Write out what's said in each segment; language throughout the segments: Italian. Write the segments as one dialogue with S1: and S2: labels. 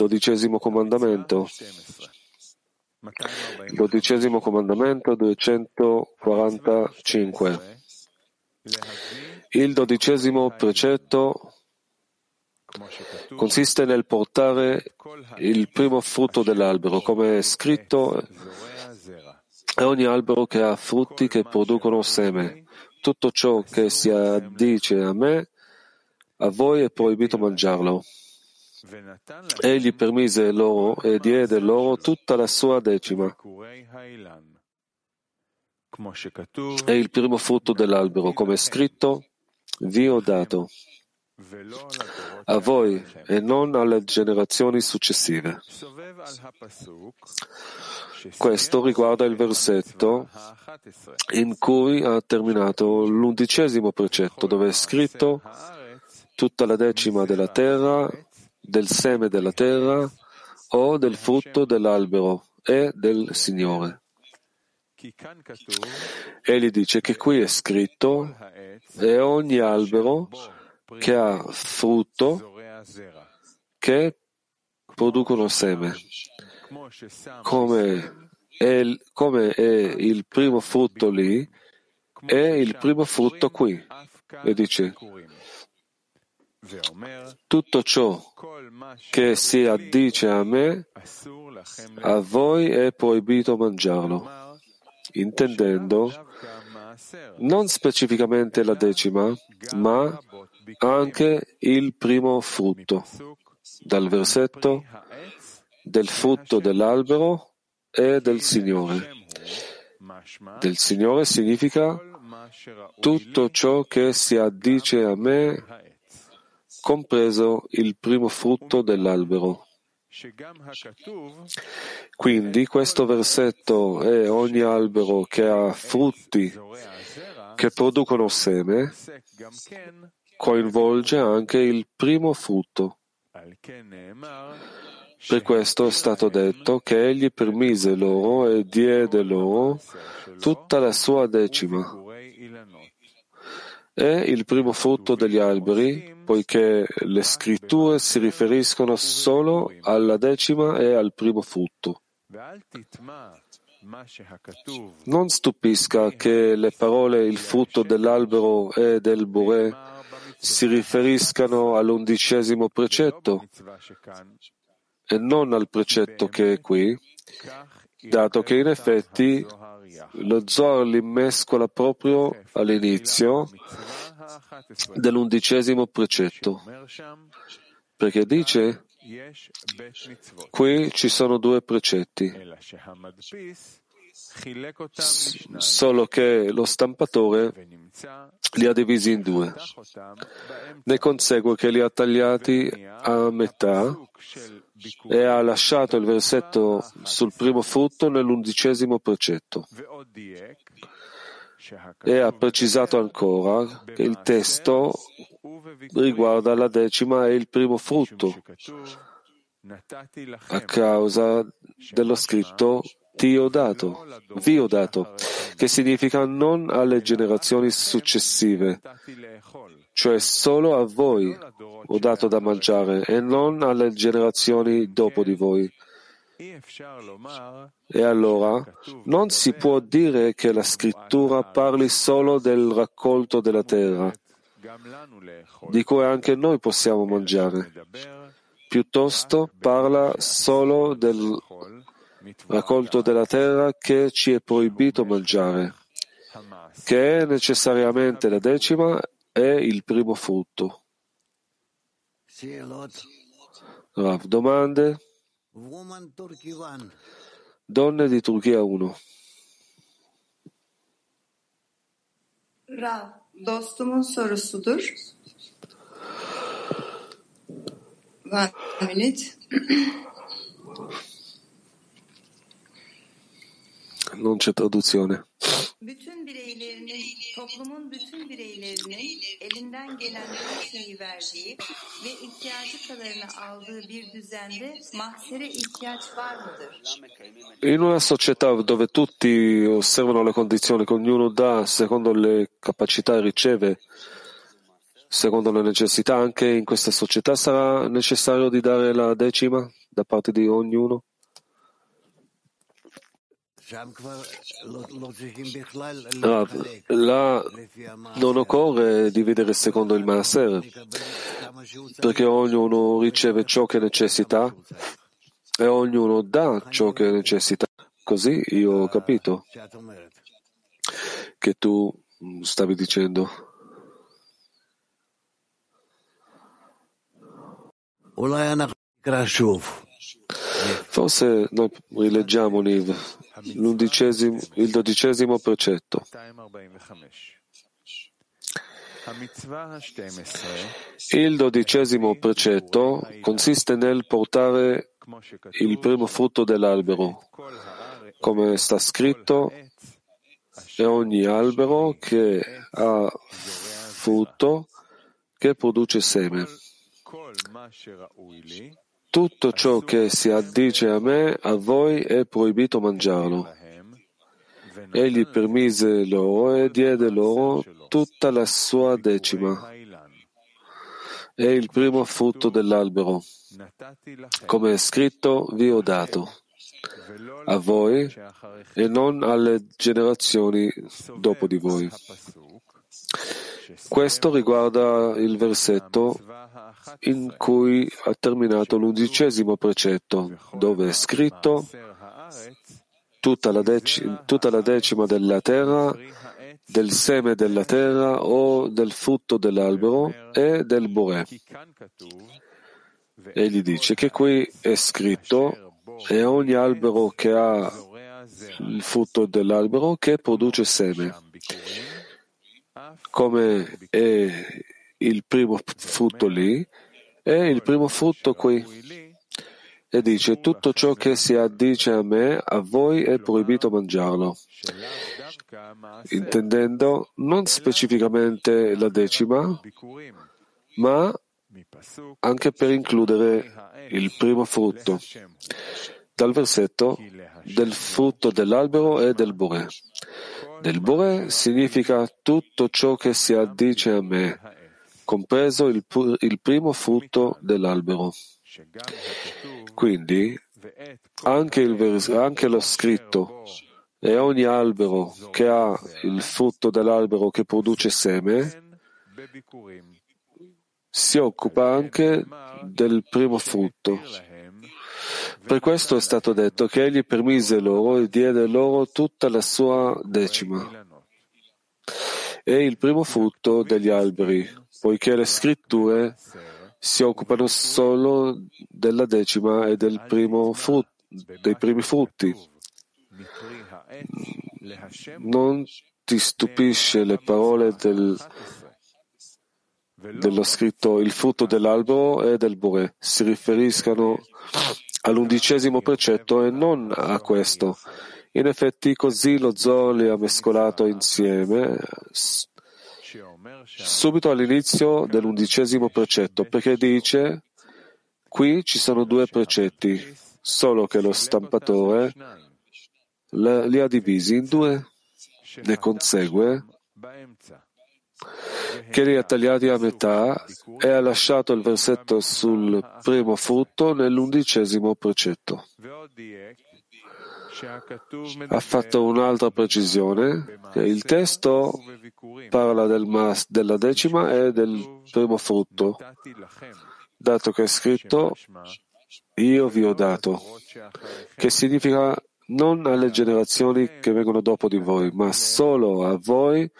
S1: Dodicesimo comandamento. Dodicesimo comandamento 245. Il dodicesimo precetto consiste nel portare il primo frutto dell'albero, come è scritto, e ogni albero che ha frutti che producono seme. Tutto ciò che si addice a me, a voi è proibito mangiarlo. Egli permise loro e diede loro tutta la sua decima. È il primo frutto dell'albero, come è scritto, vi ho dato a voi e non alle generazioni successive. Questo riguarda il versetto in cui ha terminato l'undicesimo precetto, dove è scritto tutta la decima della terra, del seme della terra o del frutto dell'albero e del Signore. Egli dice che qui è scritto e ogni albero che ha frutto che producono seme. Come è, come è il primo frutto lì, è il primo frutto qui. E dice, tutto ciò che si addice a me, a voi è proibito mangiarlo intendendo non specificamente la decima, ma anche il primo frutto, dal versetto del frutto dell'albero e del Signore. Del Signore significa tutto ciò che si addice a me, compreso il primo frutto dell'albero. Quindi questo versetto è ogni albero che ha frutti che producono seme, coinvolge anche il primo frutto. Per questo è stato detto che egli permise loro e diede loro tutta la sua decima. È il primo frutto degli alberi, poiché le scritture si riferiscono solo alla decima e al primo frutto. Non stupisca che le parole il frutto dell'albero e del Bore si riferiscano all'undicesimo precetto e non al precetto che è qui, dato che in effetti lo Zohar li mescola proprio all'inizio dell'undicesimo precetto, perché dice qui ci sono due precetti, solo che lo stampatore li ha divisi in due. Ne consegue che li ha tagliati a metà e ha lasciato il versetto sul primo frutto nell'undicesimo precetto. E ha precisato ancora che il testo riguarda la decima e il primo frutto a causa dello scritto ti ho dato, vi ho dato, che significa non alle generazioni successive, cioè solo a voi ho dato da mangiare e non alle generazioni dopo di voi. E allora non si può dire che la scrittura parli solo del raccolto della terra, di cui anche noi possiamo mangiare. Piuttosto parla solo del raccolto della terra che ci è proibito mangiare, che è necessariamente la decima e il primo frutto. Rav, domande? Donne di Turchia 1.
S2: Rav, dostumun sorusudur. One minute.
S1: Non c'è traduzione. In una società dove tutti osservano le condizioni, che ognuno dà secondo le capacità e riceve secondo le necessità, anche in questa società sarà necessario di dare la decima? da parte di ognuno? Ah, là non occorre dividere secondo il Maaser, perché ognuno riceve ciò che necessita e ognuno dà ciò che necessita. Così io ho capito che tu stavi dicendo. Forse noi rileggiamo Niv, il dodicesimo precetto. Il dodicesimo precetto consiste nel portare il primo frutto dell'albero, come sta scritto, e ogni albero che ha frutto che produce seme. Tutto ciò che si addice a me, a voi è proibito mangiarlo. Egli permise loro e diede loro tutta la sua decima. È il primo frutto dell'albero. Come è scritto, vi ho dato a voi e non alle generazioni dopo di voi. Questo riguarda il versetto in cui ha terminato l'undicesimo precetto, dove è scritto tutta la, dec- tutta la decima della terra, del seme della terra o del frutto dell'albero e del Bore. Egli dice che qui è scritto e ogni albero che ha il frutto dell'albero che produce seme. Come è il primo frutto lì, è il primo frutto qui. E dice, tutto ciò che si addice a me, a voi è proibito mangiarlo. Intendendo non specificamente la decima, ma anche per includere il primo frutto dal versetto del frutto dell'albero e del Bore. Del Bore significa tutto ciò che si addice a me, compreso il, il primo frutto dell'albero. Quindi anche, vers- anche lo scritto e ogni albero che ha il frutto dell'albero che produce seme si occupa anche del primo frutto. Per questo è stato detto che egli permise loro e diede loro tutta la sua decima. È il primo frutto degli alberi, poiché le scritture si occupano solo della decima e del frutto, dei primi frutti. Non ti stupisce le parole del, dello scritto il frutto dell'albero e del bore si riferiscano all'undicesimo precetto e non a questo. In effetti così lo Zohar ha mescolato insieme subito all'inizio dell'undicesimo precetto, perché dice qui ci sono due precetti, solo che lo stampatore li ha divisi in due. Ne consegue che li ha tagliati a metà e ha lasciato il versetto sul primo frutto nell'undicesimo precetto. Ha fatto un'altra precisione, che il testo parla del mas, della decima e del primo frutto, dato che è scritto io vi ho dato, che significa non alle generazioni che vengono dopo di voi, ma solo a voi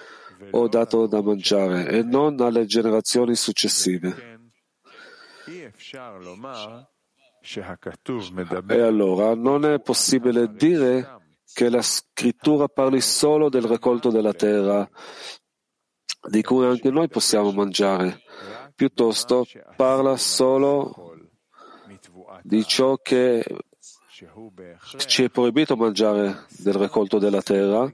S1: ho dato da mangiare e non alle generazioni successive. E allora non è possibile dire che la scrittura parli solo del raccolto della terra, di cui anche noi possiamo mangiare, piuttosto parla solo di ciò che ci è proibito mangiare del raccolto della terra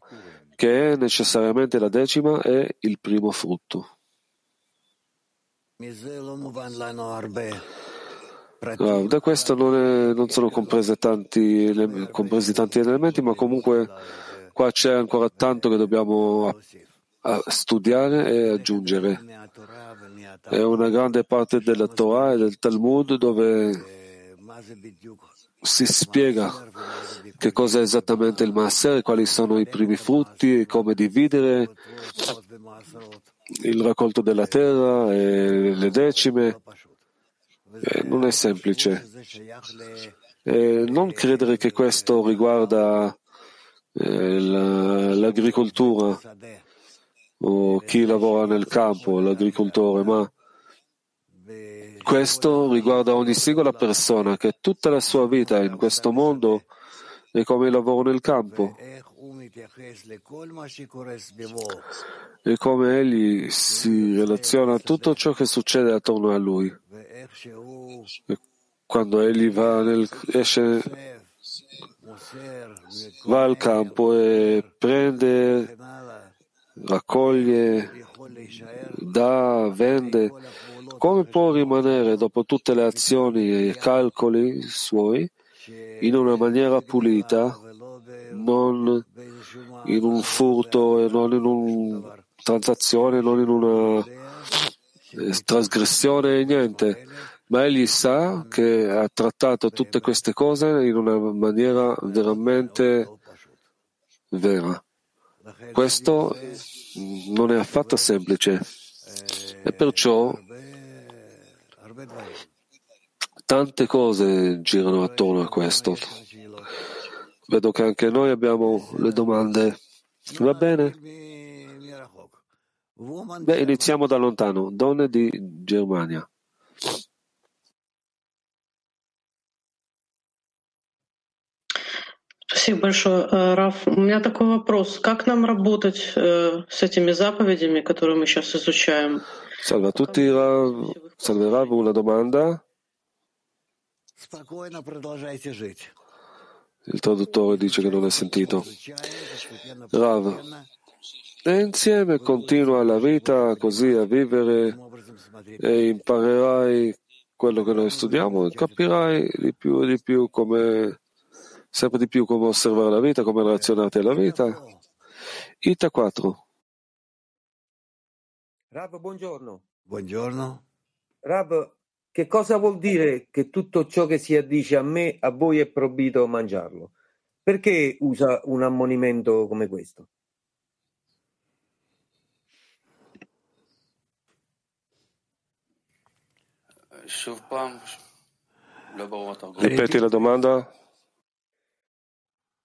S1: che è necessariamente la decima e il primo frutto. Da questo non, è, non sono tanti, compresi tanti elementi, ma comunque qua c'è ancora tanto che dobbiamo studiare e aggiungere. È una grande parte della Torah e del Talmud dove si spiega che cosa è esattamente il Maaser, quali sono i primi frutti, come dividere il raccolto della terra e le decime. Eh, non è semplice. Eh, non credere che questo riguarda eh, l'agricoltura o chi lavora nel campo, l'agricoltore, ma questo riguarda ogni singola persona che tutta la sua vita in questo mondo è come il lavoro nel campo e come egli si relaziona a tutto ciò che succede attorno a lui. E quando egli va nel, esce, va al campo e prende, raccoglie, dà, vende, come può rimanere dopo tutte le azioni e i calcoli suoi in una maniera pulita, non in un furto e non in una transazione, non in una eh, trasgressione, niente. Ma egli sa che ha trattato tutte queste cose in una maniera veramente vera. Questo non è affatto semplice e perciò Tante cose girano attorno a questo. Vedo che anche noi abbiamo le domande. Va bene? Beh, iniziamo da lontano. Donne di Germania.
S3: Спасибо большое, Раф. У меня такой вопрос. Как нам работать э, с этими заповедями, которые мы сейчас изучаем?
S1: Salve a tutti, Rav. Salve Rav, una domanda. Il traduttore dice che non è sentito. Rav, e insieme continua la vita così a vivere e imparerai quello che noi studiamo e capirai di più e di più come, sempre di più come osservare la vita, come relazionarti alla vita. Ita 4.
S4: Rab, buongiorno.
S5: Buongiorno.
S4: Rab, che cosa vuol dire che tutto ciò che si addice a me, a voi è proibito mangiarlo? Perché usa un ammonimento come questo?
S1: Ripeti la domanda?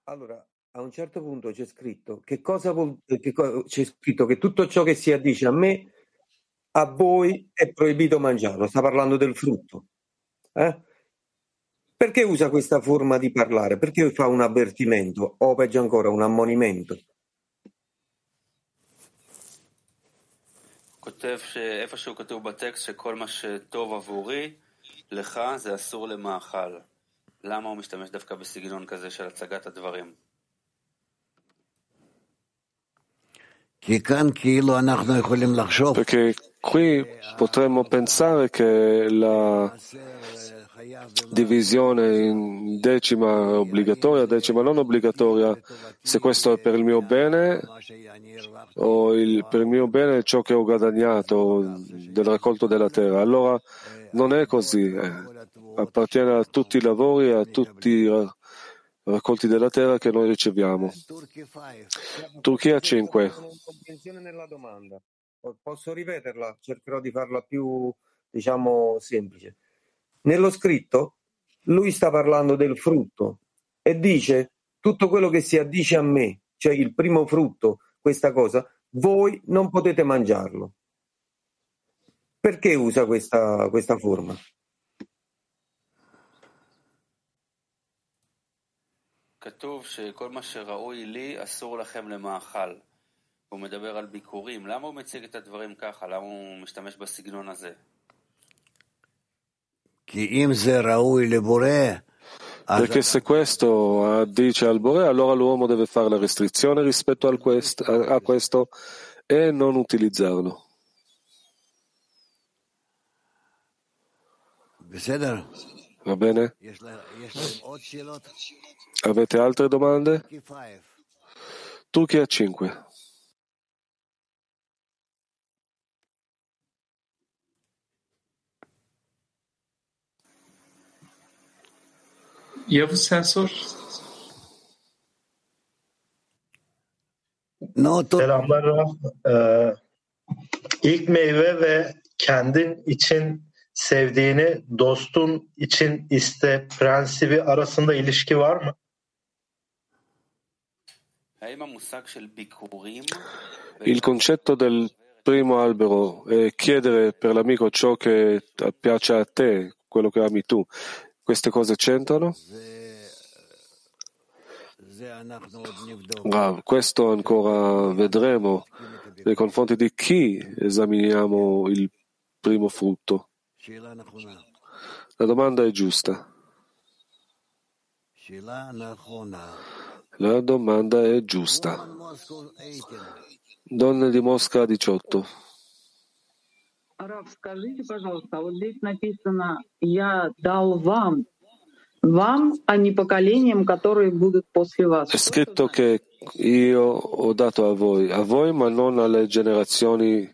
S4: Allora, a un certo punto c'è scritto che cosa vuol, che c'è scritto che tutto ciò che si addice a me a voi è proibito mangiarlo. Sta parlando del frutto. Eh? Perché usa questa forma di parlare? Perché fa un avvertimento o peggio ancora un ammonimento?
S6: כותב שאיפשהו כתוב בטקסט שכל מה שטוב עבורי, לך זה אסור למאכל. למה הוא משתמש דווקא בסגנון כזה של הצגת הדברים?
S1: Perché qui potremmo pensare che la divisione in decima obbligatoria, decima non obbligatoria, se questo è per il mio bene o il, per il mio bene ciò che ho guadagnato del raccolto della terra. Allora non è così, eh. appartiene a tutti i lavori, a tutti i raccolti della terra che noi riceviamo. Turchia 5.
S4: nella domanda. Posso ripeterla? Cercherò di farla più, diciamo, semplice. Nello scritto, lui sta parlando del frutto e dice tutto quello che si addice a me, cioè il primo frutto, questa cosa, voi non potete mangiarlo. Perché usa questa, questa forma?
S6: כתוב שכל מה שראוי לי אסור לכם למאכל. הוא מדבר על ביקורים. למה הוא מציג את הדברים ככה? למה הוא משתמש בסגנון הזה?
S1: Perché se questo dice al Bore, allora l'uomo deve fare la restrizione rispetto a questo e non utilizzarlo. Va bene? Avete altre domande? Turchia 5.
S5: Yavuz sen sor.
S7: Selamlar Raf. Ee, ilk meyve ve kendin için sevdiğini dostun için iste prensibi arasında ilişki var mı?
S1: Il concetto del primo albero è chiedere per l'amico ciò che piace a te, quello che ami tu. Queste cose c'entrano? Rav, questo ancora vedremo nei confronti di chi esaminiamo il primo frutto. La domanda è giusta. La domanda è giusta. Donne di Mosca 18.
S3: Рав, скажите, пожалуйста, вот здесь написано «Я дал вам», вам, а не поколениям, которые будут после вас.
S1: È scritto che io ho dato a voi, a voi ma non alle generazioni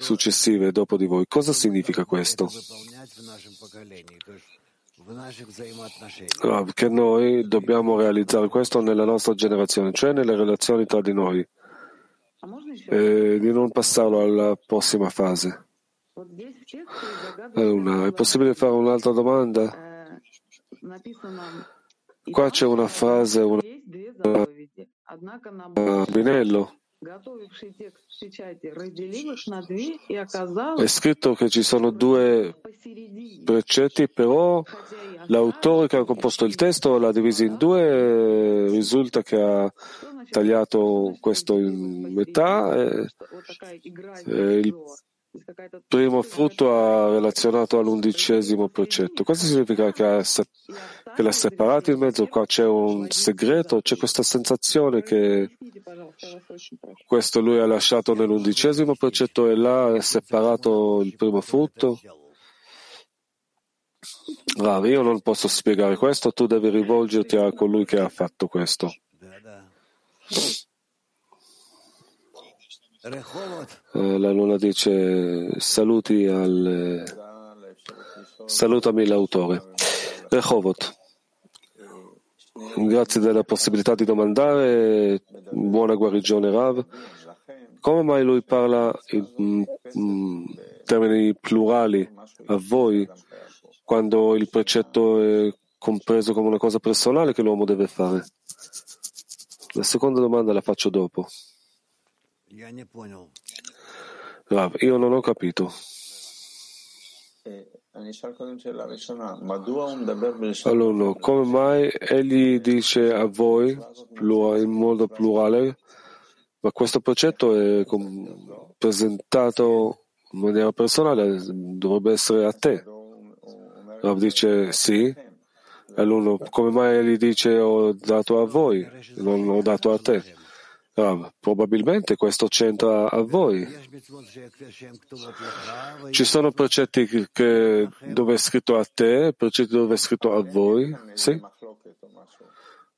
S1: successive dopo di voi. Cosa significa questo? Che noi dobbiamo realizzare questo nella nostra generazione, cioè nelle relazioni tra di noi, e di non passarlo alla prossima fase. Allora, è possibile fare un'altra domanda? Qua c'è una frase, una, una binello. È scritto che ci sono due precetti, però l'autore che ha composto il testo l'ha diviso in due, risulta che ha tagliato questo in metà e, e il primo frutto ha relazionato all'undicesimo precetto. Questo significa che, ha, che l'ha separato in mezzo, qua c'è un segreto, c'è questa sensazione che questo lui ha lasciato nell'undicesimo precetto e là ha separato il primo frutto. Rav, io non posso spiegare questo, tu devi rivolgerti a colui che ha fatto questo. Eh, la Luna dice saluti al salutami l'autore. Rehovot. Grazie della possibilità di domandare, buona guarigione Rav. Come mai lui parla in termini plurali a voi quando il precetto è compreso come una cosa personale che l'uomo deve fare? La seconda domanda la faccio dopo. Rav, io non ho capito. Allora, come mai egli dice a voi in modo plurale, ma questo progetto è presentato in maniera personale, dovrebbe essere a te. Rav dice sì. Allora, come mai egli dice ho dato a voi, non ho dato a te? Rav, probabilmente questo c'entra a voi. Ci sono precetti che, dove è scritto a te, precetti dove è scritto a voi? Sì?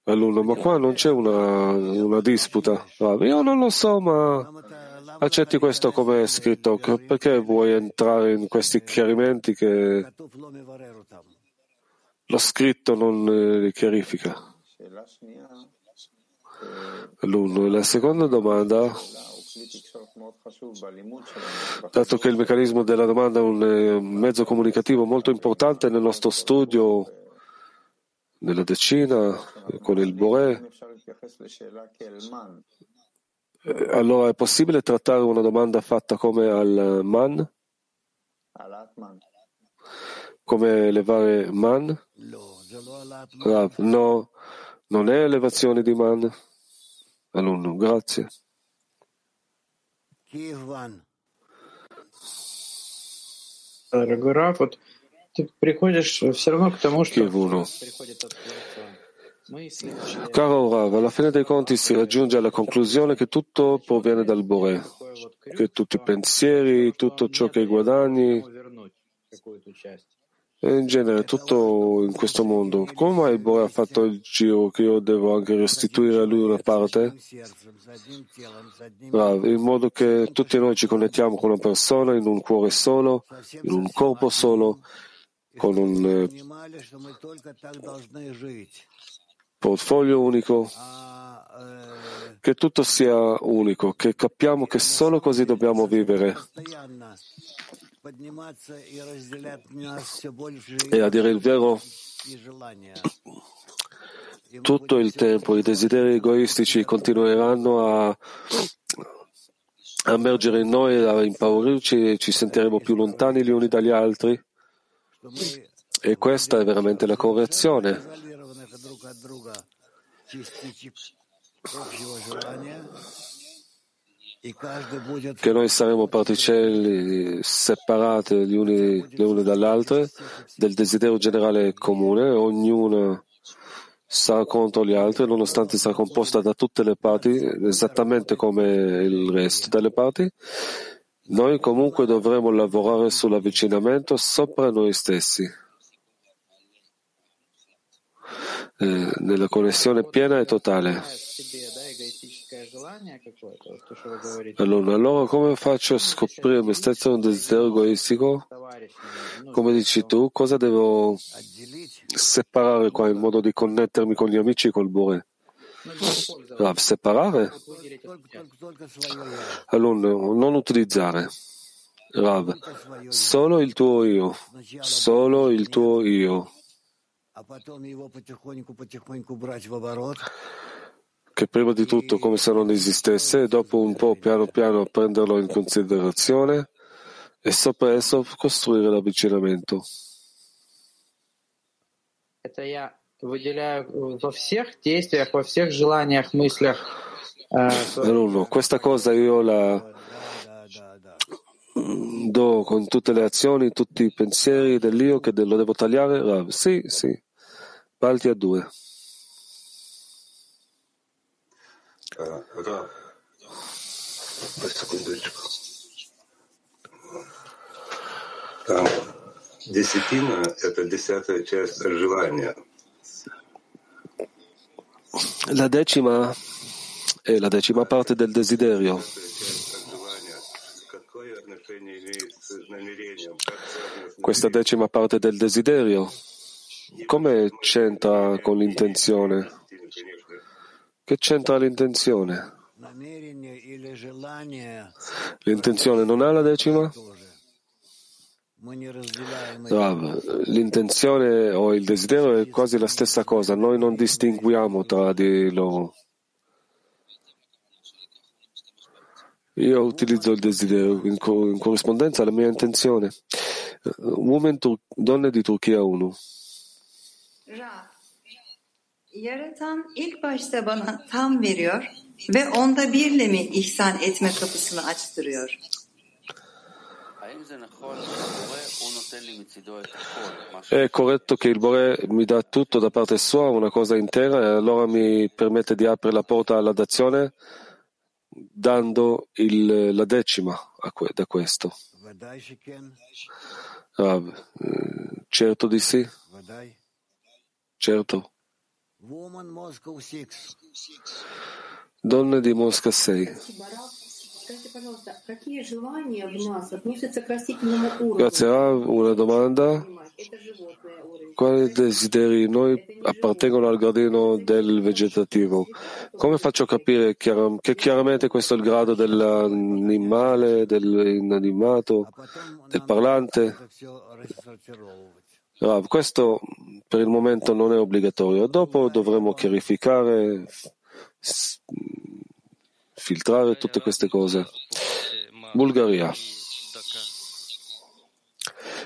S1: Allora, ma qua non c'è una, una disputa. Rav, io non lo so, ma accetti questo come è scritto. Perché vuoi entrare in questi chiarimenti che lo scritto non li chiarifica? L'uno. La seconda domanda, dato che il meccanismo della domanda è un mezzo comunicativo molto importante nel nostro studio, nella decina, con il Boré, allora è possibile trattare una domanda fatta come al man? Come elevare man? No, non è elevazione di man. Alunno, grazie.
S8: Дорогой Раф, вот ты приходишь все равно к тому, что приходит от
S1: Caro Rav, alla fine dei conti si raggiunge alla conclusione che tutto proviene dal Bore, che tutti i pensieri, tutto ciò che guadagni, e in genere tutto in questo mondo. Come mai Bore ha fatto il giro che io devo anche restituire a lui una parte? In modo che tutti noi ci connettiamo con una persona in un cuore solo, in un corpo solo, con un eh, portfolio unico, che tutto sia unico, che capiamo che solo così dobbiamo vivere. E a dire il vero, tutto il tempo i desideri egoistici continueranno a, a emergere in noi, a impaurirci e ci sentiremo più lontani gli uni dagli altri. E questa è veramente la correzione. Che noi saremo particelle separate uni, le une dalle altre del desiderio generale comune, ognuna sarà contro gli altri, nonostante sarà composta da tutte le parti, esattamente come il resto delle parti. Noi comunque dovremo lavorare sull'avvicinamento sopra noi stessi, eh, nella connessione piena e totale. Allora, allora come faccio a scoprire me stesso un desiderio egoistico? Come dici tu, cosa devo separare qua in modo di connettermi con gli amici col Bore? Rav, separare? Allora, non utilizzare. Rav, solo il tuo io, solo il tuo io che prima di tutto come se non esistesse e dopo un po' piano piano prenderlo in considerazione e sopra esso costruire l'avvicinamento.
S8: Allora,
S1: э, questa cosa io la mm, do con tutte le azioni, tutti i pensieri dell'io che lo devo tagliare. Sì, sì, Balti a due.
S5: Раб, секундочку. Там десятина — это десятая часть желания.
S1: La decima è la decima parte del desiderio. Questa decima parte del desiderio, come c'entra con l'intenzione? Che c'entra l'intenzione? L'intenzione non ha la decima? L'intenzione o il desiderio è quasi la stessa cosa, noi non distinguiamo tra di loro. Io utilizzo il desiderio in, co- in corrispondenza alla mia intenzione. Women Tur- donne di Turchia 1.
S2: Yaratan ilk başta bana tam veriyor ve onda birle mi ihsan etme kapısını açtırıyor?
S1: È corretto che il Bore mi dà tutto da parte sua, una cosa intera, e allora mi permette di aprire la porta alla dazione dando il, la decima da questo. Ah, certo di sì. Certo. Donne di Mosca 6. Grazie Rav, una domanda. Quali desideri noi appartengono al gradino del vegetativo? Come faccio a capire chiar- che chiaramente questo è il grado dell'animale, dell'inanimato, del parlante? Rav, questo per il momento non è obbligatorio. Dopo dovremo chiarificare, filtrare tutte queste cose. Bulgaria.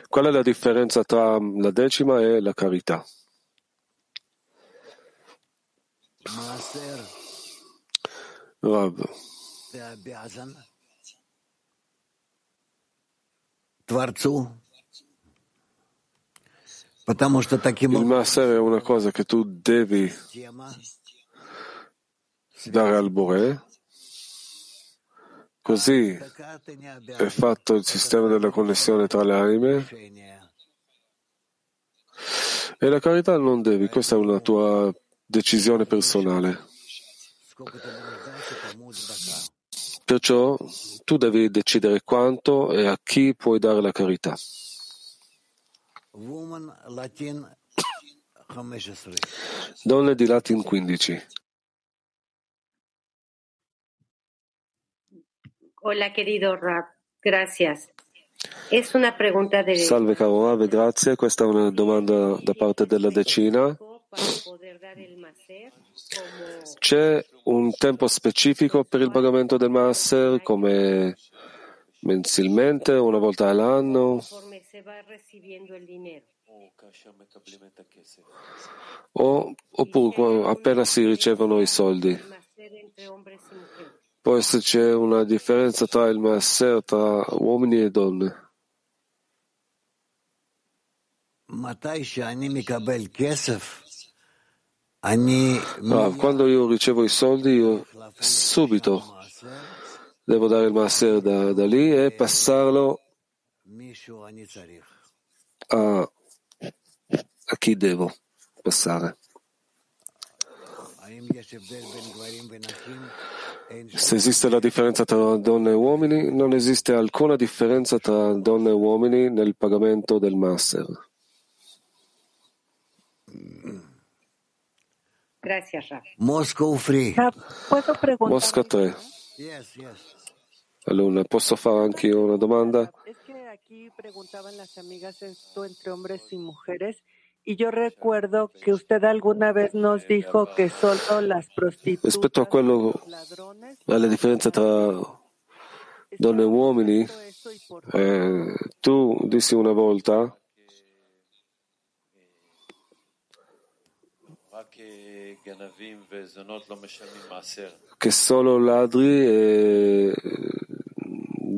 S1: Qual è la differenza tra la decima e la carità? Rav. Il Maser è una cosa che tu devi dare al Bore, così è fatto il sistema della connessione tra le anime e la carità non devi, questa è una tua decisione personale. Perciò tu devi decidere quanto e a chi puoi dare la carità. Donne di Latin 15.
S9: Hola, querido Rab. Gracias. Es una pregunta de...
S1: Salve caro Rav, grazie. Questa è una domanda da parte della decina. C'è un tempo specifico per il pagamento del Maser come mensilmente, una volta all'anno? O, oppure appena si ricevono i soldi? Può esserci una differenza tra il Maser tra uomini e donne? Quando io ricevo i soldi, io subito devo dare il maser da, da lì e passarlo a, a chi devo passare. Se esiste la differenza tra donne e uomini, non esiste alcuna differenza tra donne e uomini nel pagamento del maser.
S9: Gracias, Raf.
S10: Moscow Free.
S1: Mosca 3. Allora, posso fare anche io una domanda?
S11: Aquí preguntaban las amigas esto entre hombres y mujeres. Y yo recuerdo que usted alguna vez nos dijo que solo las prostitutas,
S1: Rispetto a quello, alla differenza tra donne e uomini, eh, tu dissi una volta che solo ladri e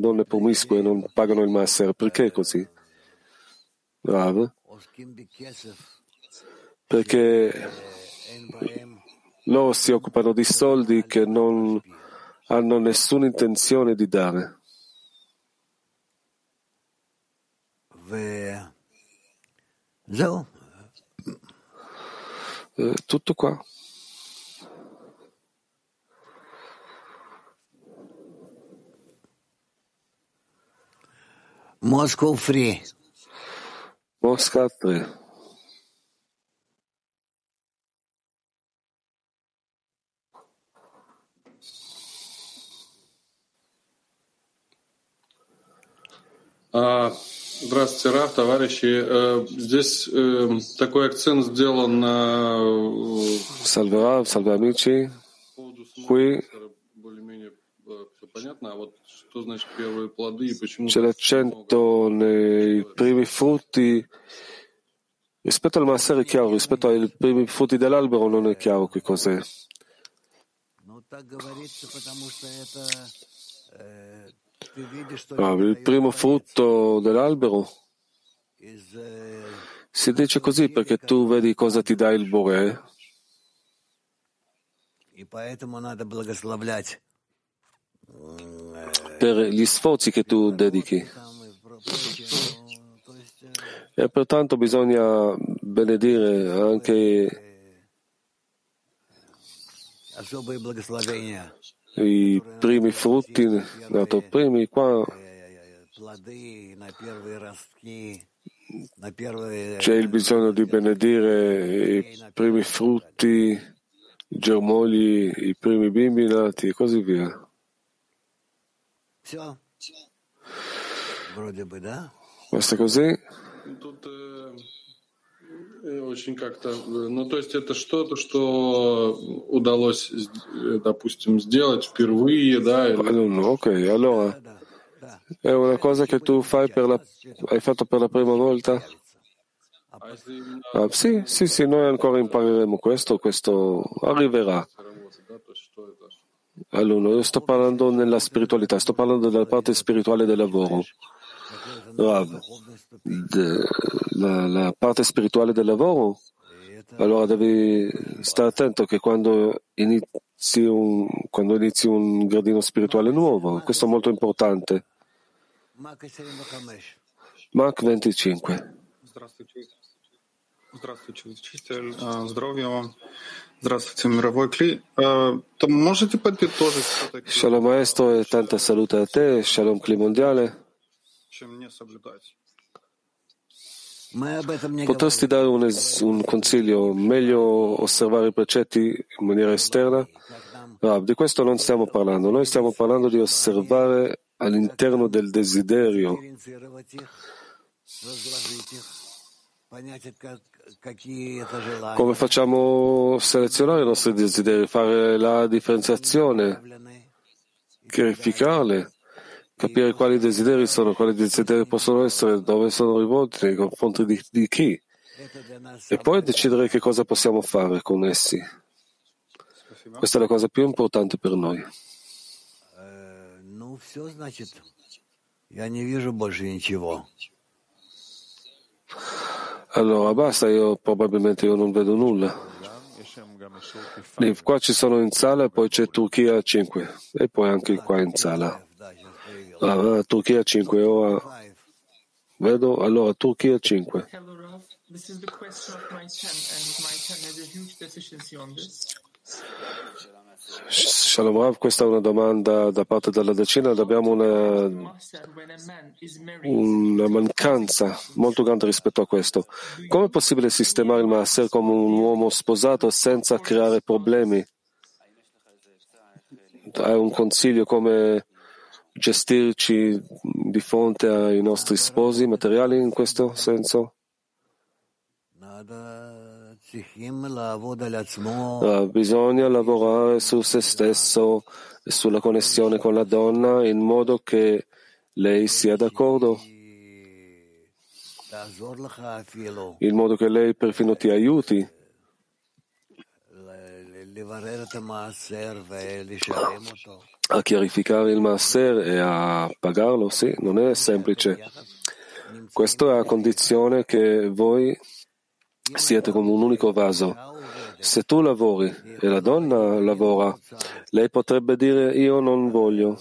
S1: donne promiscue non pagano il maser. Perché così? Rav? Perché loro si occupano di soldi che non hanno nessuna intenzione di dare. Eh, tutto qua.
S10: Moscow Free.
S1: Mosca 3.
S12: А, Здравствуйте, Раф, товарищи. Э, Здесь э, такой акцент сделан на
S1: Salve Rav, salve amici. Qui c'è l'accento nei primi frutti. Rispetto al Maser è chiaro, rispetto ai primi frutti dell'albero non è chiaro che cos'è. Ah, il primo frutto dell'albero si dice così perché tu vedi cosa ti dà il Bore per gli sforzi che tu dedichi. E pertanto bisogna benedire anche i primi frutti, dato primi qua c'è il bisogno di benedire i primi frutti, i germogli, i primi bimbi nati e così via. Basta così?
S12: Тут э, э, очень как-то, э, ну то есть это что-то, что удалось, э, допустим, сделать впервые, да? или-
S1: Allora, ok, allora è una cosa che tu fai per la, hai fatto per la prima volta?
S12: А если именно
S1: Ah, sì, sì, sì, noi ancora impareremo questo, questo arriverà. Allora, io sto parlando nella spiritualità, sto parlando della parte spirituale del lavoro. Rav, de- la, la parte spirituale del lavoro, allora devi stare attento che quando inizi un, quando inizi un gradino spirituale nuovo, questo è molto importante. Mark 25.
S13: Здравствуйте. Здравствуйте, учитель. А, Здоровья вам. Здравствуйте, мировой Кли. А, То можете подытожить все-таки,
S1: Shalom maestro e tanta salute a te, shalom cli mondiale.
S13: чем не соблюдать?
S1: Potresti dare un, un, consiglio? Meglio osservare i precetti in maniera esterna? Rav, di questo non stiamo parlando. Noi stiamo parlando di osservare all'interno del desiderio. come facciamo selezionare i nostri desideri? Fare la differenziazione, chiarificarle capire quali desideri sono, quali desideri possono essere, dove sono rivolti, nei confronti di, di chi, e poi decidere che cosa possiamo fare con essi. Questa è la cosa più importante per noi. Allora basta, io probabilmente io non vedo nulla. Qua ci sono in sala e poi c'è Turchia 5 e poi anche qua in sala. Ah, Turchia 5 ora. Vedo, allora Turchia 5. Shalom Rav, questa è una domanda da parte della decina. Abbiamo una, una, mancanza molto grande rispetto a questo. Come è possibile sistemare il Maaser come un uomo sposato senza creare problemi? Hai un consiglio come gestirci di fronte ai nostri sposi materiali in questo senso? Uh, bisogna lavorare su se stesso e sulla connessione con la donna in modo che lei sia d'accordo, in modo che lei perfino ti aiuti. A chiarificare il Maaser e a pagarlo, sì, non è semplice. Questa è a condizione che voi siete come un unico vaso. Se tu lavori e la donna lavora, lei potrebbe dire io non voglio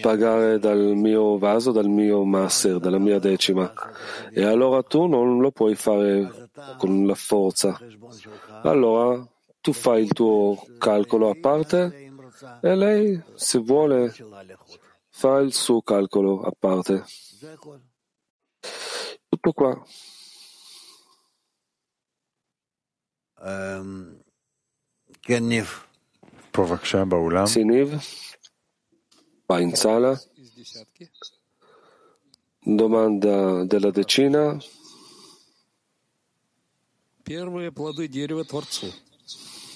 S1: pagare dal mio vaso, dal mio maser, dalla mia decima. E allora tu non lo puoi fare con la forza. Allora tu fai il tuo calcolo a parte e lei, se vuole, fa il suo calcolo a parte. Tutto qua.
S10: Um,
S1: Siniv, va in sala. Domanda della decina.
S14: Первые плоды дерева Творцу.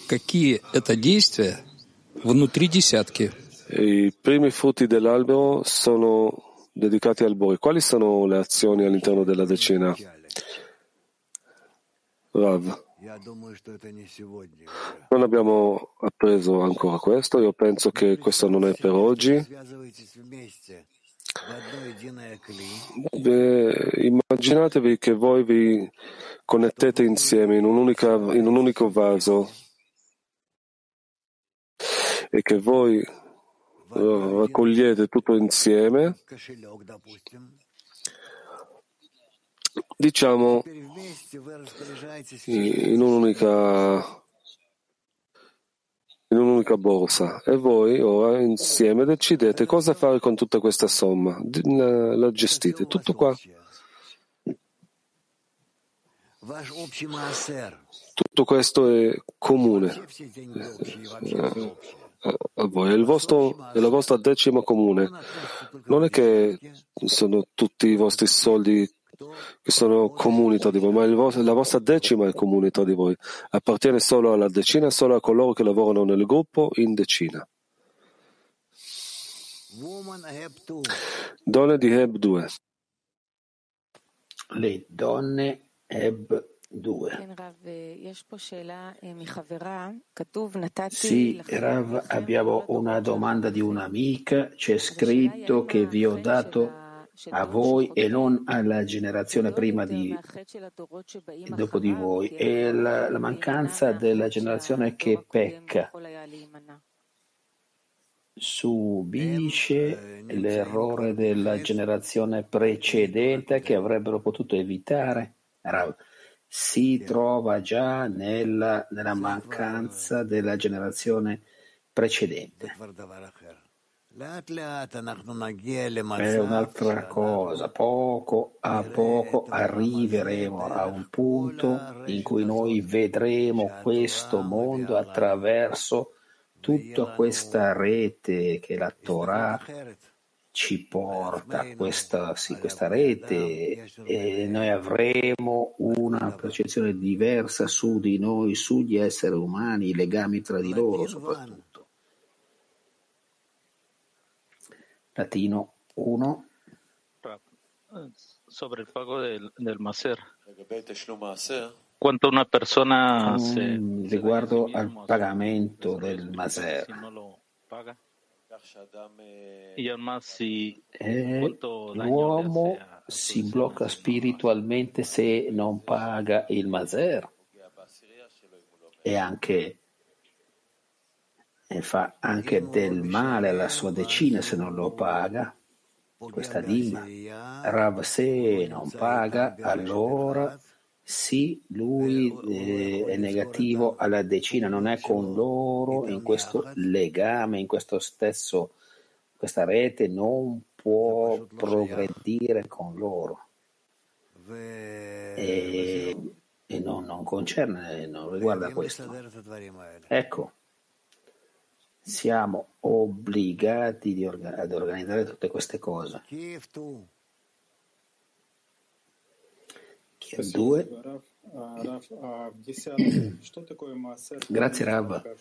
S14: Какие это действия внутри десятки?
S1: I primi frutti dell'albero sono dedicati al Bore. Quali sono le azioni all'interno della decina? Rav. Non abbiamo appreso ancora questo, io penso che questo non è per oggi. Beh, immaginatevi che voi vi connettete insieme in, in un unico vaso e che voi raccogliete tutto insieme, diciamo in un'unica in un'unica borsa. E voi ora insieme decidete cosa fare con tutta questa somma, la gestite, tutto qua. Tutto questo è comune a voi, è, vostro, è la vostra decima comune. Non è che sono tutti i vostri soldi che sono comuni tra di voi, ma vostro, la vostra decima è comune tra di voi. Appartiene solo alla decina, solo a coloro che lavorano nel gruppo in decina. Donne di Heb 2.
S15: Le donne Heb 2. Sì, Rav, abbiamo una domanda di un'amica. C'è scritto che vi ho dato a voi e non alla generazione prima di dopo di voi. È la, la mancanza della generazione che pecca subisce l'errore della generazione precedente che avrebbero potuto evitare. Rav, si trova già nella, nella mancanza della generazione precedente. È un'altra cosa, poco a poco arriveremo a un punto in cui noi vedremo questo mondo attraverso tutta questa rete che la Torah ci porta, questa, sì, questa rete, e noi avremo una percezione diversa su di noi, sugli esseri umani, i legami tra di loro soprattutto. Latino 1.
S16: Sobre el pago del, del Maser. Quanto una persona se,
S15: mm, riguardo al pagamento del Maser. Eh, l'uomo si blocca spiritualmente se non paga il Maser. E anche e fa anche del male alla sua decina se non lo paga, questa dimma. Rav se non paga, allora sì, lui eh, è negativo alla decina, non è con loro in questo legame, in questo stesso, questa rete, non può progredire con loro. E, e non, non concerne, non riguarda questo. Ecco siamo obbligati orga- ad organizzare tutte queste cose. Kiev 2. Grazie Rav.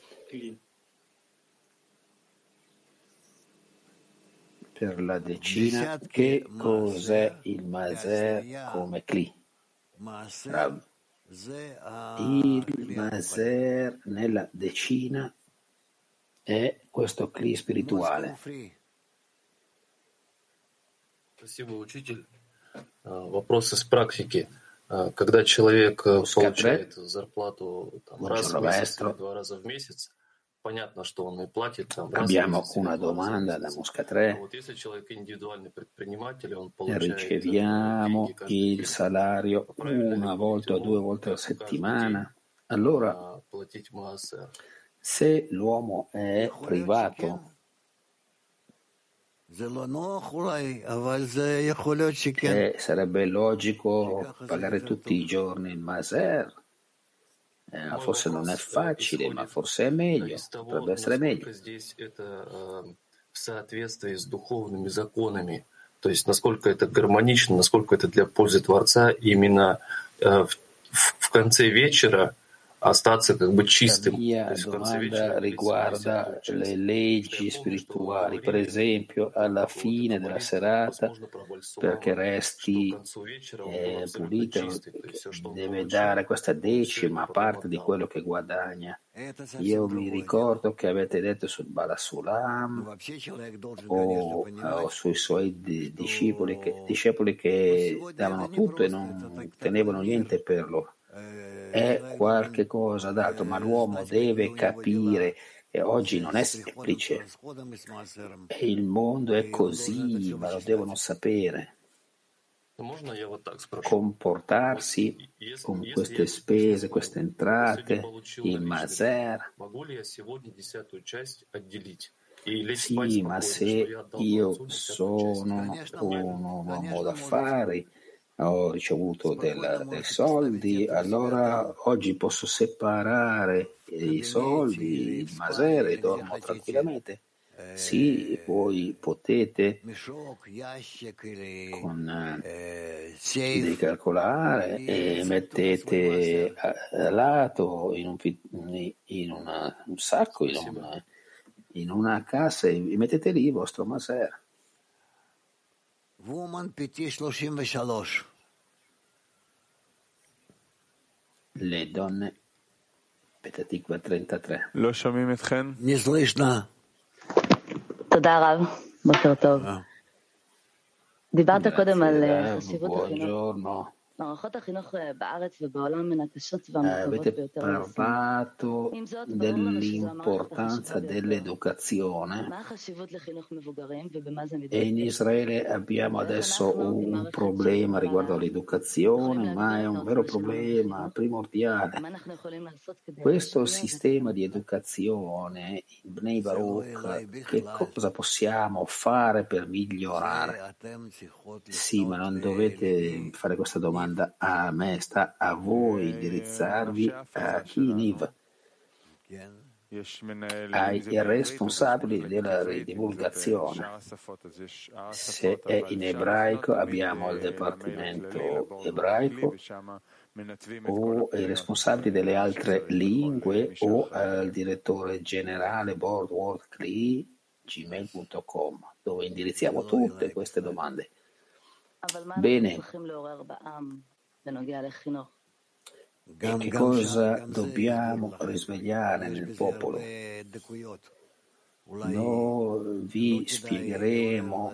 S15: Per la decina, che cos'è il Maser come Kli? Rav. Il Maser nella decina è questo Kli spirituale.
S17: Спасибо, учитель. Вопрос из практики. Когда человек получает зарплату там, раз в месяц или два раза в месяц, понятно, что он и платит там раз
S15: Abbiamo una domanda da Mosca 3.
S17: Вот если человек индивидуальный предприниматель, он получает
S15: Riceviamo il salario una volta o due volte a settimana. Allora,
S17: платить МАСР.
S15: se l'uomo è privato, eh, sarebbe logico pagare tutti i giorni il Maser. Eh, forse non è facile, ma forse è meglio, potrebbe essere meglio.
S17: соответствии с духовными законами, то есть насколько это гармонично, насколько это для пользы Творца именно э, в, в конце вечера
S15: La mia domanda riguarda le leggi spirituali, per esempio alla fine della serata, perché resti eh, deve dare questa decima parte di quello che guadagna. Io mi ricordo che avete detto sul Balasulam o, o sui suoi discepoli che, discepoli che davano tutto e non tenevano niente per loro è qualche cosa d'altro, ma l'uomo deve capire e oggi non è semplice. E il mondo è così, ma lo devono sapere. Comportarsi con queste spese, queste entrate, il maser. Sì, ma se io sono un uomo d'affari, ho ricevuto del, dei soldi, allora oggi posso separare i soldi, il masere e dormo tranquillamente. Sì, voi potete con devi calcolare e mettete a, a lato in un, in una, un sacco, in una, in una cassa e mettete lì il vostro maser.
S10: Woman PT 33.
S15: Le donne פתח 33.
S18: לא שומעים אתכן?
S10: נזלישנה.
S19: תודה רב, בוקר טוב. דיברת קודם על חשיבות החינוך.
S15: Avete parlato dell'importanza dell'educazione e in Israele abbiamo adesso un problema riguardo all'educazione, ma è un vero problema primordiale. Questo sistema di educazione in Bnei Baruch, che cosa possiamo fare per migliorare? Sì, ma non dovete fare questa domanda a me, sta a voi indirizzarvi a chi Niv, ai responsabili della divulgazione. Se è in ebraico abbiamo il dipartimento ebraico o i responsabili delle altre lingue o il direttore generale gmail.com dove indirizziamo tutte queste domande. Bene. E che cosa dobbiamo risvegliare nel popolo? Noi vi spiegheremo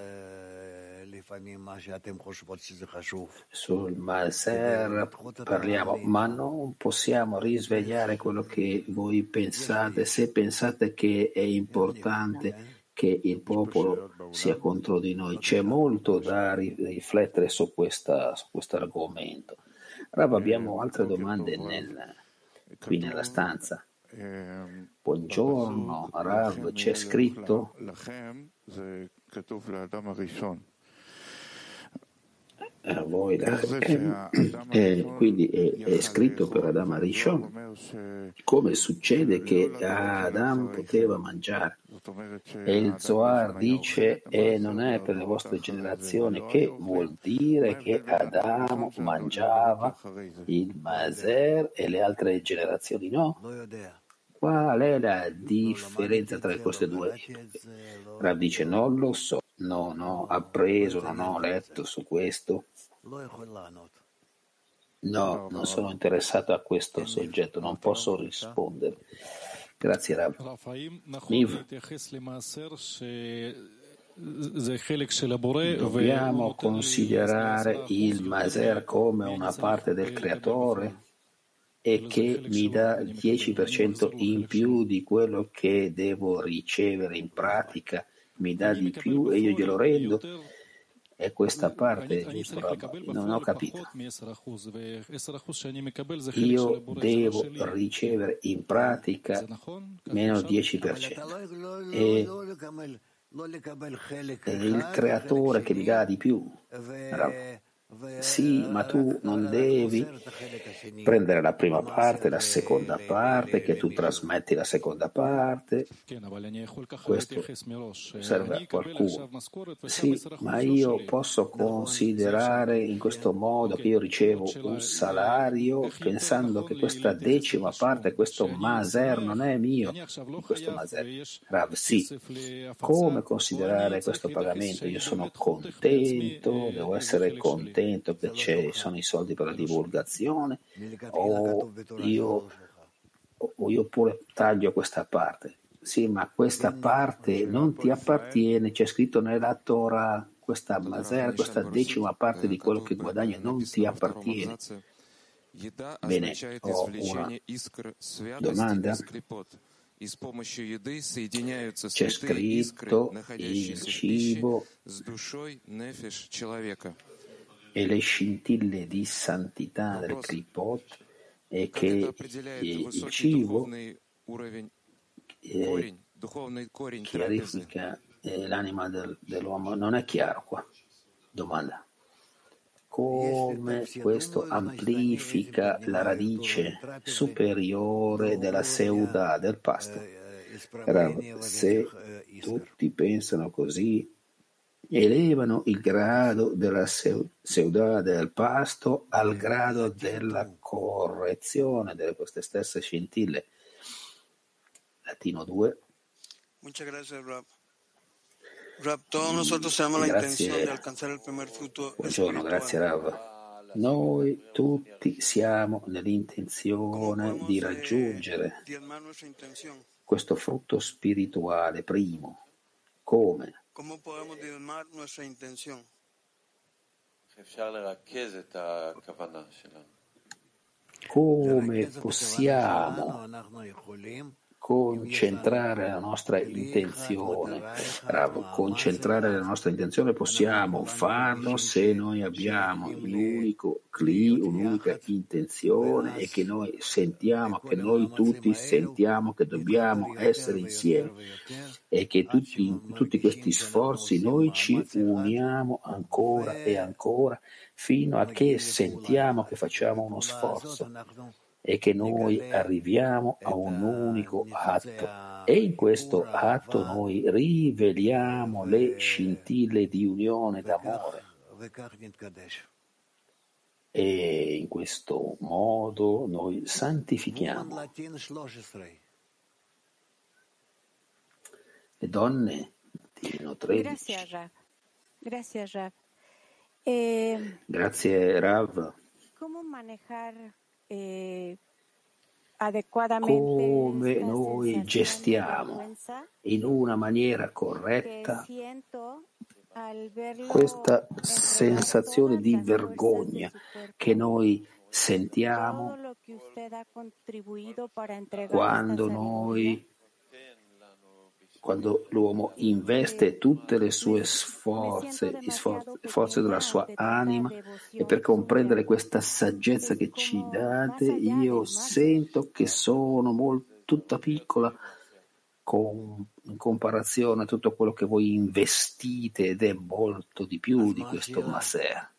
S15: sul Maser, parliamo, ma non possiamo risvegliare quello che voi pensate, se pensate che è importante che il popolo sia contro di noi. C'è molto da riflettere su, questa, su questo argomento. Rav, abbiamo altre domande nel, qui nella stanza. Buongiorno, Rav, c'è scritto a voi la, eh, quindi è, è, scritto per Adam Rishon come succede che Adam poteva mangiare. e il Zohar dice e non è per le vostre generazioni che vuol dire che Adam mangiava il Maser e le altre generazioni no? Qual è la differenza tra queste due? Rav dice non lo so non ho appreso non ho letto su questo No, non sono interessato a questo soggetto, non posso rispondere. Grazie Rav. Niv. Dobbiamo considerare il Maser come una parte del creatore e che mi dà il 10% in più di quello che devo ricevere in pratica, mi dà di più e io glielo rendo è questa parte, giusto Rabba? Non ho capito. Io devo ricevere in pratica meno 10% e è il creatore che mi dà di più. Rabba. Sì, ma tu non devi prendere la prima parte, la seconda parte, che tu trasmetti la seconda parte. Questo serve a qualcuno. Sì, ma io posso considerare in questo modo che io ricevo un salario pensando che questa decima parte, questo maser non è mio. Questo maser. Rav, sì. Come considerare questo pagamento? Io sono contento, devo essere contento contento che ci sono i soldi per la divulgazione. O io, o io pure taglio questa parte. Sì, ma questa parte non ti appartiene, c'è scritto nella Torah, questa masera, questa decima parte di quello che guadagni non ti appartiene. Bene, ho una domanda. C'è scritto il cibo e le scintille di santità del Kripot e che il cibo eh, chiarifica eh, l'anima del, dell'uomo. Non è chiaro qua. Domanda. Come questo amplifica la radice superiore della seuda del pasto? Se tutti pensano così, elevano il grado della seudà del pasto al grado della correzione delle queste stesse scintille. Latino 2.
S18: Muchas gracias, Rab. Rab, todos nosotros tenemos la intención de alcanzar el primer fruto
S15: Buongiorno, grazie Rav. Noi tutti siamo nell'intenzione di raggiungere questo frutto spirituale primo. Come?
S18: ¿Cómo podemos diezmar nuestra intención?
S15: come possiamo concentrare la nostra intenzione. Rav, concentrare la nostra intenzione possiamo farlo se noi abbiamo un unico cli, un'unica intenzione e che noi sentiamo, che noi tutti sentiamo che dobbiamo essere insieme e che tutti, in tutti questi sforzi noi ci uniamo ancora e ancora fino a che sentiamo che facciamo uno sforzo e che noi arriviamo a un unico atto. E in questo atto noi riveliamo le scintille di unione d'amore. E in questo modo noi santifichiamo. Le donne di 13
S20: Grazie, Rav.
S15: Grazie Rav.
S20: ¿Cómo manejar eh,
S15: come noi gestiamo in una maniera corretta questa sensazione di vergogna che noi sentiamo quando noi quando l'uomo investe tutte le sue sforze, forze della sua anima e per comprendere questa saggezza che ci date, io sento che sono molto, tutta piccola con, in comparazione a tutto quello che voi investite ed è molto di più di questo Maser.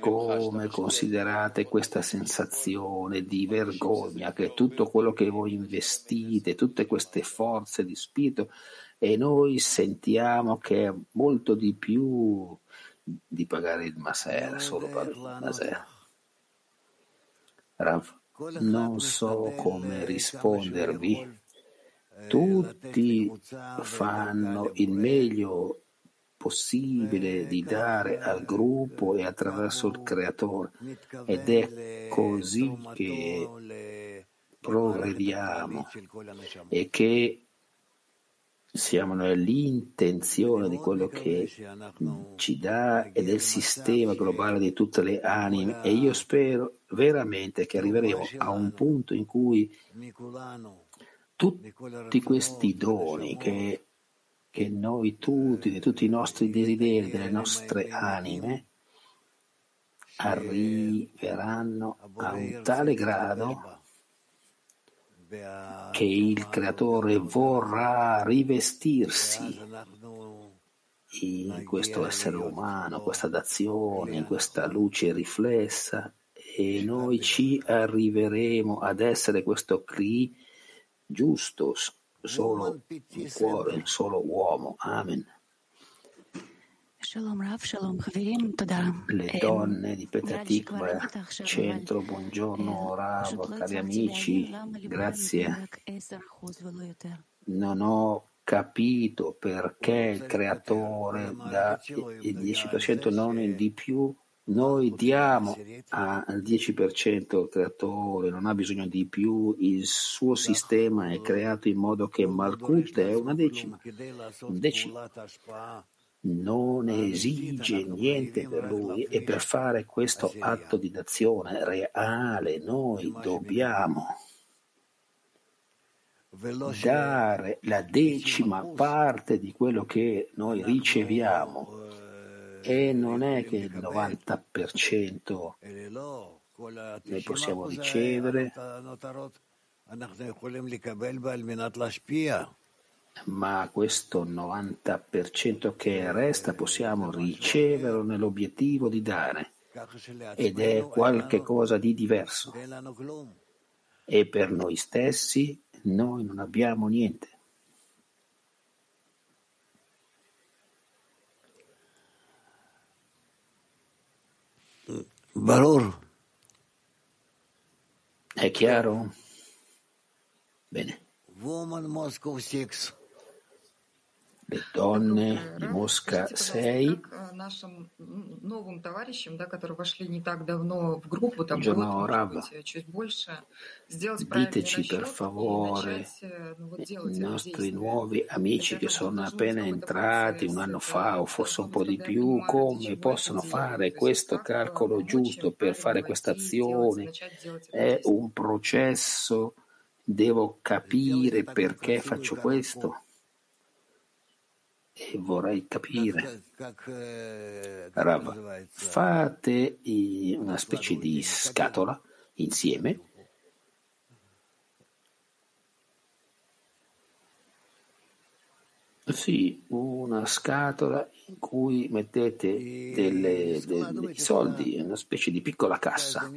S15: Come considerate questa sensazione di vergogna che tutto quello che voi investite, tutte queste forze di spirito, e noi sentiamo che è molto di più di pagare il Maser, solo per il Maser. Rav, non so come rispondervi tutti fanno il meglio possibile di dare al gruppo e attraverso il creatore. Ed è così che progrediamo e che siamo nell'intenzione di quello che ci dà e del sistema globale di tutte le anime. E io spero veramente che arriveremo a un punto in cui tutti questi doni che, che noi tutti, di tutti i nostri desideri, delle nostre anime, arriveranno a un tale grado che il creatore vorrà rivestirsi in questo essere umano, questa dazione, in questa luce riflessa e noi ci arriveremo ad essere questo Kli giusto, solo un cuore, solo uomo. Amen. Le donne di Petatikva, centro, buongiorno Rav, cari amici, grazie. Non ho capito perché il creatore dà il 10% non il di più noi diamo al 10% il creatore, non ha bisogno di più, il suo sistema è creato in modo che Malkut è una decima, un decimo. Non esige niente per lui e per fare questo atto di dazione reale noi dobbiamo dare la decima parte di quello che noi riceviamo e non è che il 90% noi possiamo ricevere, ma questo 90% che resta possiamo riceverlo nell'obiettivo di dare. Ed è qualche cosa di diverso. E per noi stessi noi non abbiamo niente. È chiaro? Bene.
S10: Woman Moscow 6
S15: le donne di Mosca 6. Buongiorno Rav, diteci per favore, i nostri nuovi amici che sono appena entrati un anno fa o forse un po' di più, come possono fare questo calcolo giusto per fare questa azione? È un processo, devo capire perché faccio questo? e vorrei capire. Rav, fate i- una specie di scatola insieme Sì, una scatola in cui mettete delle- de- dei soldi, una specie di piccola cassa.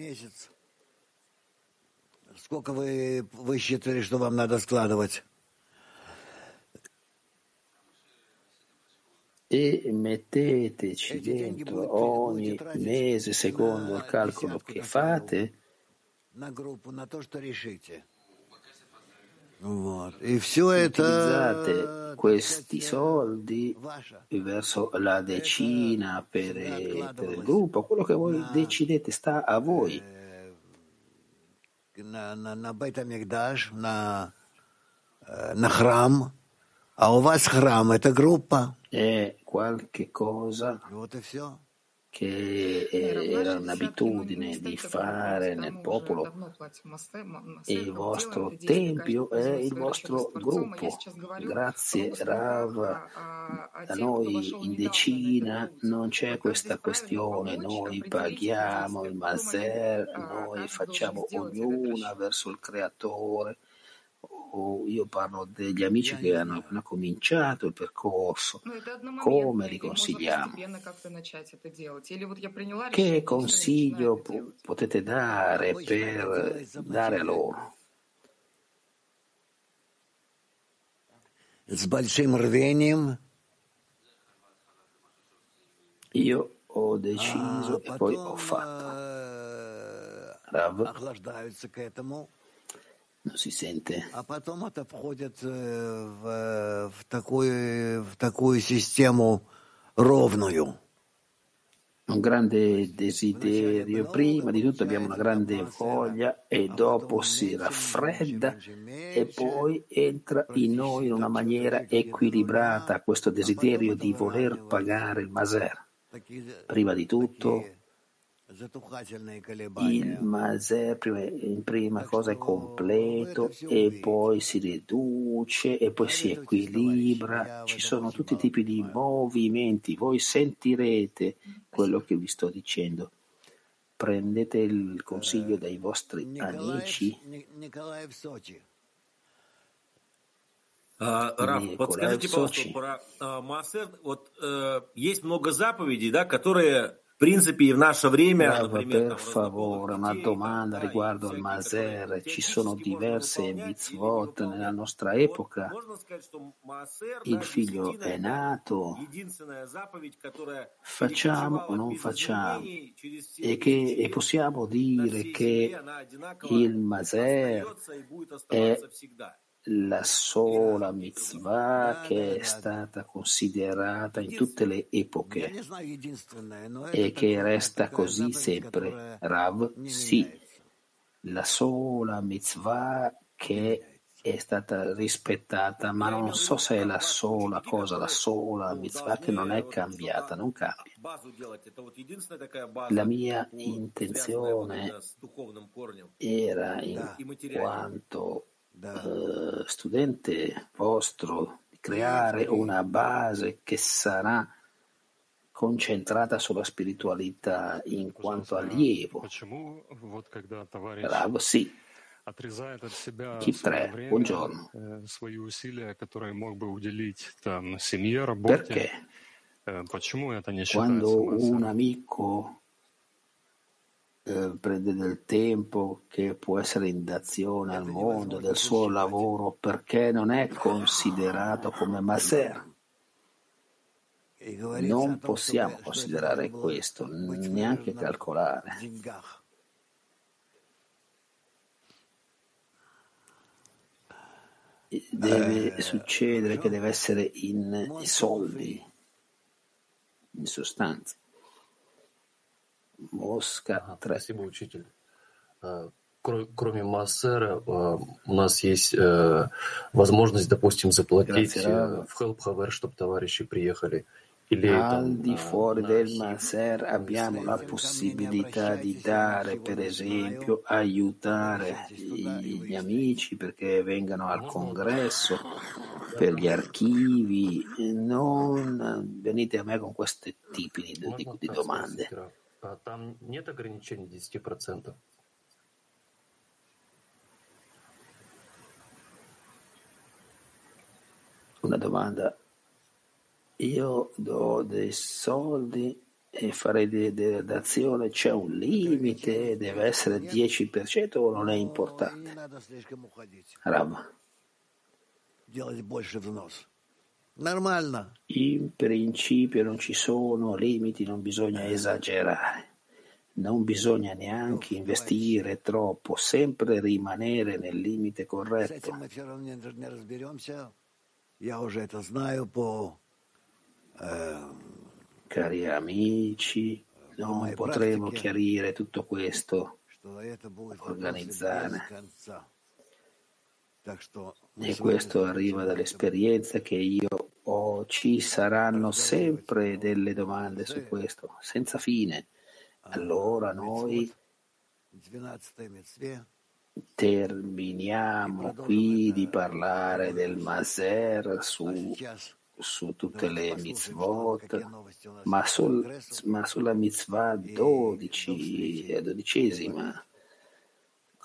S10: Сколько вы, вы считали, что вам надо складывать?
S15: e metteteci dentro ogni mese secondo il calcolo che fate? utilizzate questi soldi verso la decina per, il gruppo. Quello che voi decidete sta a voi.
S10: Na, na, na А у вас храм — это группа.
S15: È qualche cosa
S10: Вот и все.
S15: che eh, era un'abitudine di fare nel popolo
S21: Давно платим массе- м-
S15: e il
S21: массерам,
S15: vostro
S21: делаем это действие
S15: tempio
S21: каждый
S15: è
S21: день,
S15: il
S21: свой расчет
S15: vostro
S21: с Творцом, а я
S15: gruppo.
S21: сейчас говорю
S15: Grazie
S21: об условиях,
S15: Rav,
S21: а, а, о
S15: da
S21: тех, кто
S15: noi
S21: вошел
S15: in
S21: недавно на этот
S15: decina
S21: путь.
S15: non c'è
S21: Вот как
S15: questa
S21: здесь правильно
S15: questione,
S21: помочь,
S15: noi
S21: определить эти
S15: paghiamo
S21: действия,
S15: il
S21: в какой
S15: maser,
S21: момент а,
S15: noi
S21: каждый должен
S15: facciamo
S21: сделать этот
S15: ognuna
S21: расчет.
S15: verso il creatore. o io parlo degli amici che hanno appena cominciato il percorso, come li consigliamo? Che consiglio potete dare per dare a loro? Io ho deciso e poi ho fatto. Rav si sente. Un grande desiderio, prima di tutto abbiamo una grande voglia e dopo si raffredda e poi entra in noi in una maniera equilibrata questo desiderio di voler pagare il maser. Prima di tutto il maser prima- in prima cosa è completo e poi si riduce e poi si equilibra. Ci sono tutti i tipi di movimenti. Voi sentirete quello che vi sto dicendo. Prendete il consiglio dai vostri amici.
S10: Николаев, Ни- Николаев Сочи.
S22: А, Раф,
S15: Николай
S22: подскажите,
S15: в
S22: пожалуйста,
S15: Сочи.
S22: про а, Маасер. Вот э, есть много заповедей, да, которые,
S15: per favore, una domanda riguardo al Maser. Ci sono diverse mitzvot nella nostra epoca. Il figlio è nato. Facciamo o non facciamo? E, che, e possiamo dire che il Maser è la sola mitzvah che è stata considerata in tutte le epoche e che resta così sempre. Rav, sì, la sola mitzvah che è stata rispettata, ma non so se è la sola cosa, la sola mitzvah che non è cambiata, non cambia. La mia intenzione era in quanto
S10: da
S15: eh, studente vostro di creare una base che sarà concentrata sulla spiritualità in quanto allievo. Bravo, sì.
S23: Chi
S15: buongiorno. Perché? Quando un amico eh, prende del tempo che può essere in dazione al mondo del suo lavoro perché non è considerato come Maser. Non possiamo considerare questo, neanche calcolare. Deve succedere che deve essere in soldi, in sostanza. Mosca 3.
S17: Спасибо, учитель. Кроме Массера, у нас есть возможность, допустим, заплатить в Help Haver, чтобы товарищи приехали.
S15: Al di fuori del Maser abbiamo la possibilità di dare, per esempio, aiutare gli amici perché vengano al congresso, per gli archivi. Non venite a me con questi tipi di, di, di domande.
S17: Там нет ограничений 10%.
S15: Una domanda io do dei soldi e farei d'azione, c'è un limite, deve essere 10% o non è importante? Rav. In principio non ci sono limiti, non bisogna esagerare, non bisogna neanche investire troppo, sempre rimanere nel limite corretto. Cari amici, non potremo chiarire tutto questo, organizzare. E questo arriva dall'esperienza che io ho. Ci saranno sempre delle domande su questo, senza fine. Allora noi terminiamo qui di parlare del Maser su su tutte le mitzvot, ma, sul, ma sulla mitzvah 12, dodicesima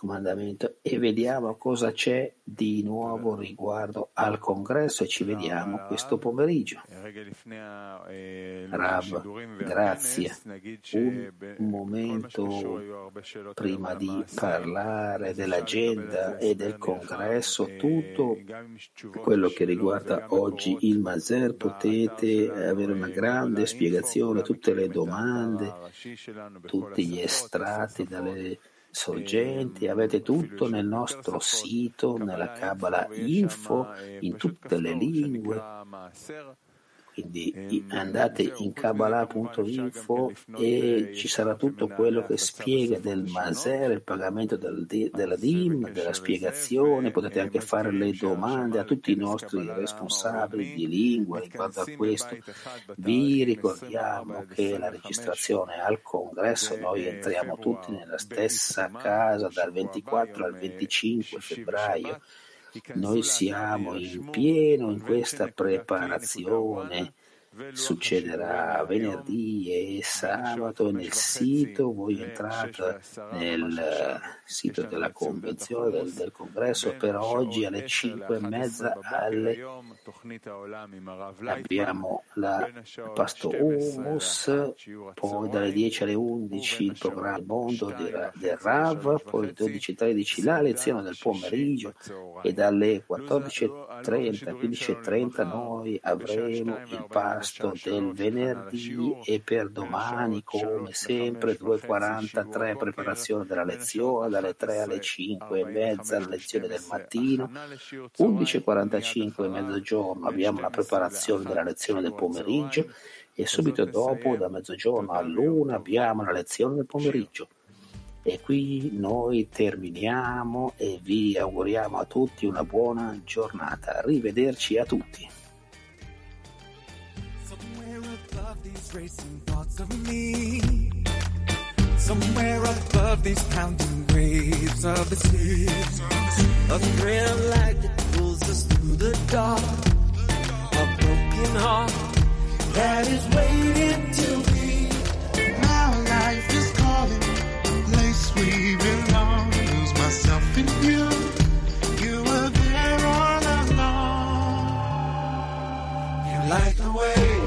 S15: comandamento e vediamo cosa c'è di nuovo riguardo al congresso e ci vediamo questo pomeriggio. Rav, grazie. Un momento prima di parlare dell'agenda e del congresso, tutto quello che riguarda oggi il Maser, potete avere una grande spiegazione, tutte le domande, tutti gli estratti dalle sorgenti, avete tutto nel nostro sito, nella Kabbalah Info, in tutte le lingue. Quindi andate in kabbalah.info e ci sarà tutto quello che spiega del Maser, il pagamento del, della DIM, della spiegazione. Potete anche fare le domande a tutti i nostri responsabili di lingua riguardo a questo. Vi ricordiamo che la registrazione al congresso, noi entriamo tutti nella stessa casa dal 24 al 25 febbraio. Noi siamo in pieno in questa preparazione. Succederà venerdì e sabato nel sito, voi entrate nel sito della convenzione del, del congresso. Per oggi alle 5 e mezza alle... abbiamo la pasto Humus, poi dalle 10 alle 11 il programma mondo del Rav, poi 12.13 la lezione del pomeriggio e dalle 14.30 15.30 noi avremo il pasto del venerdì e per domani, come sempre, 2.43 preparazione della lezione, dalle 3 alle 5 e mezza la lezione del mattino, 11.45 mezzogiorno abbiamo la preparazione della lezione del pomeriggio e subito dopo, da mezzogiorno all'una, abbiamo la lezione del pomeriggio. E qui noi terminiamo e vi auguriamo a tutti una buona giornata. Arrivederci a tutti.
S24: Above these racing thoughts of me. Somewhere above these pounding waves of the sea. A of light that pulls us through the dark. A broken heart that is waiting to be.
S25: Now life is calling, place we belong. Lose myself in you.
S24: Light the way.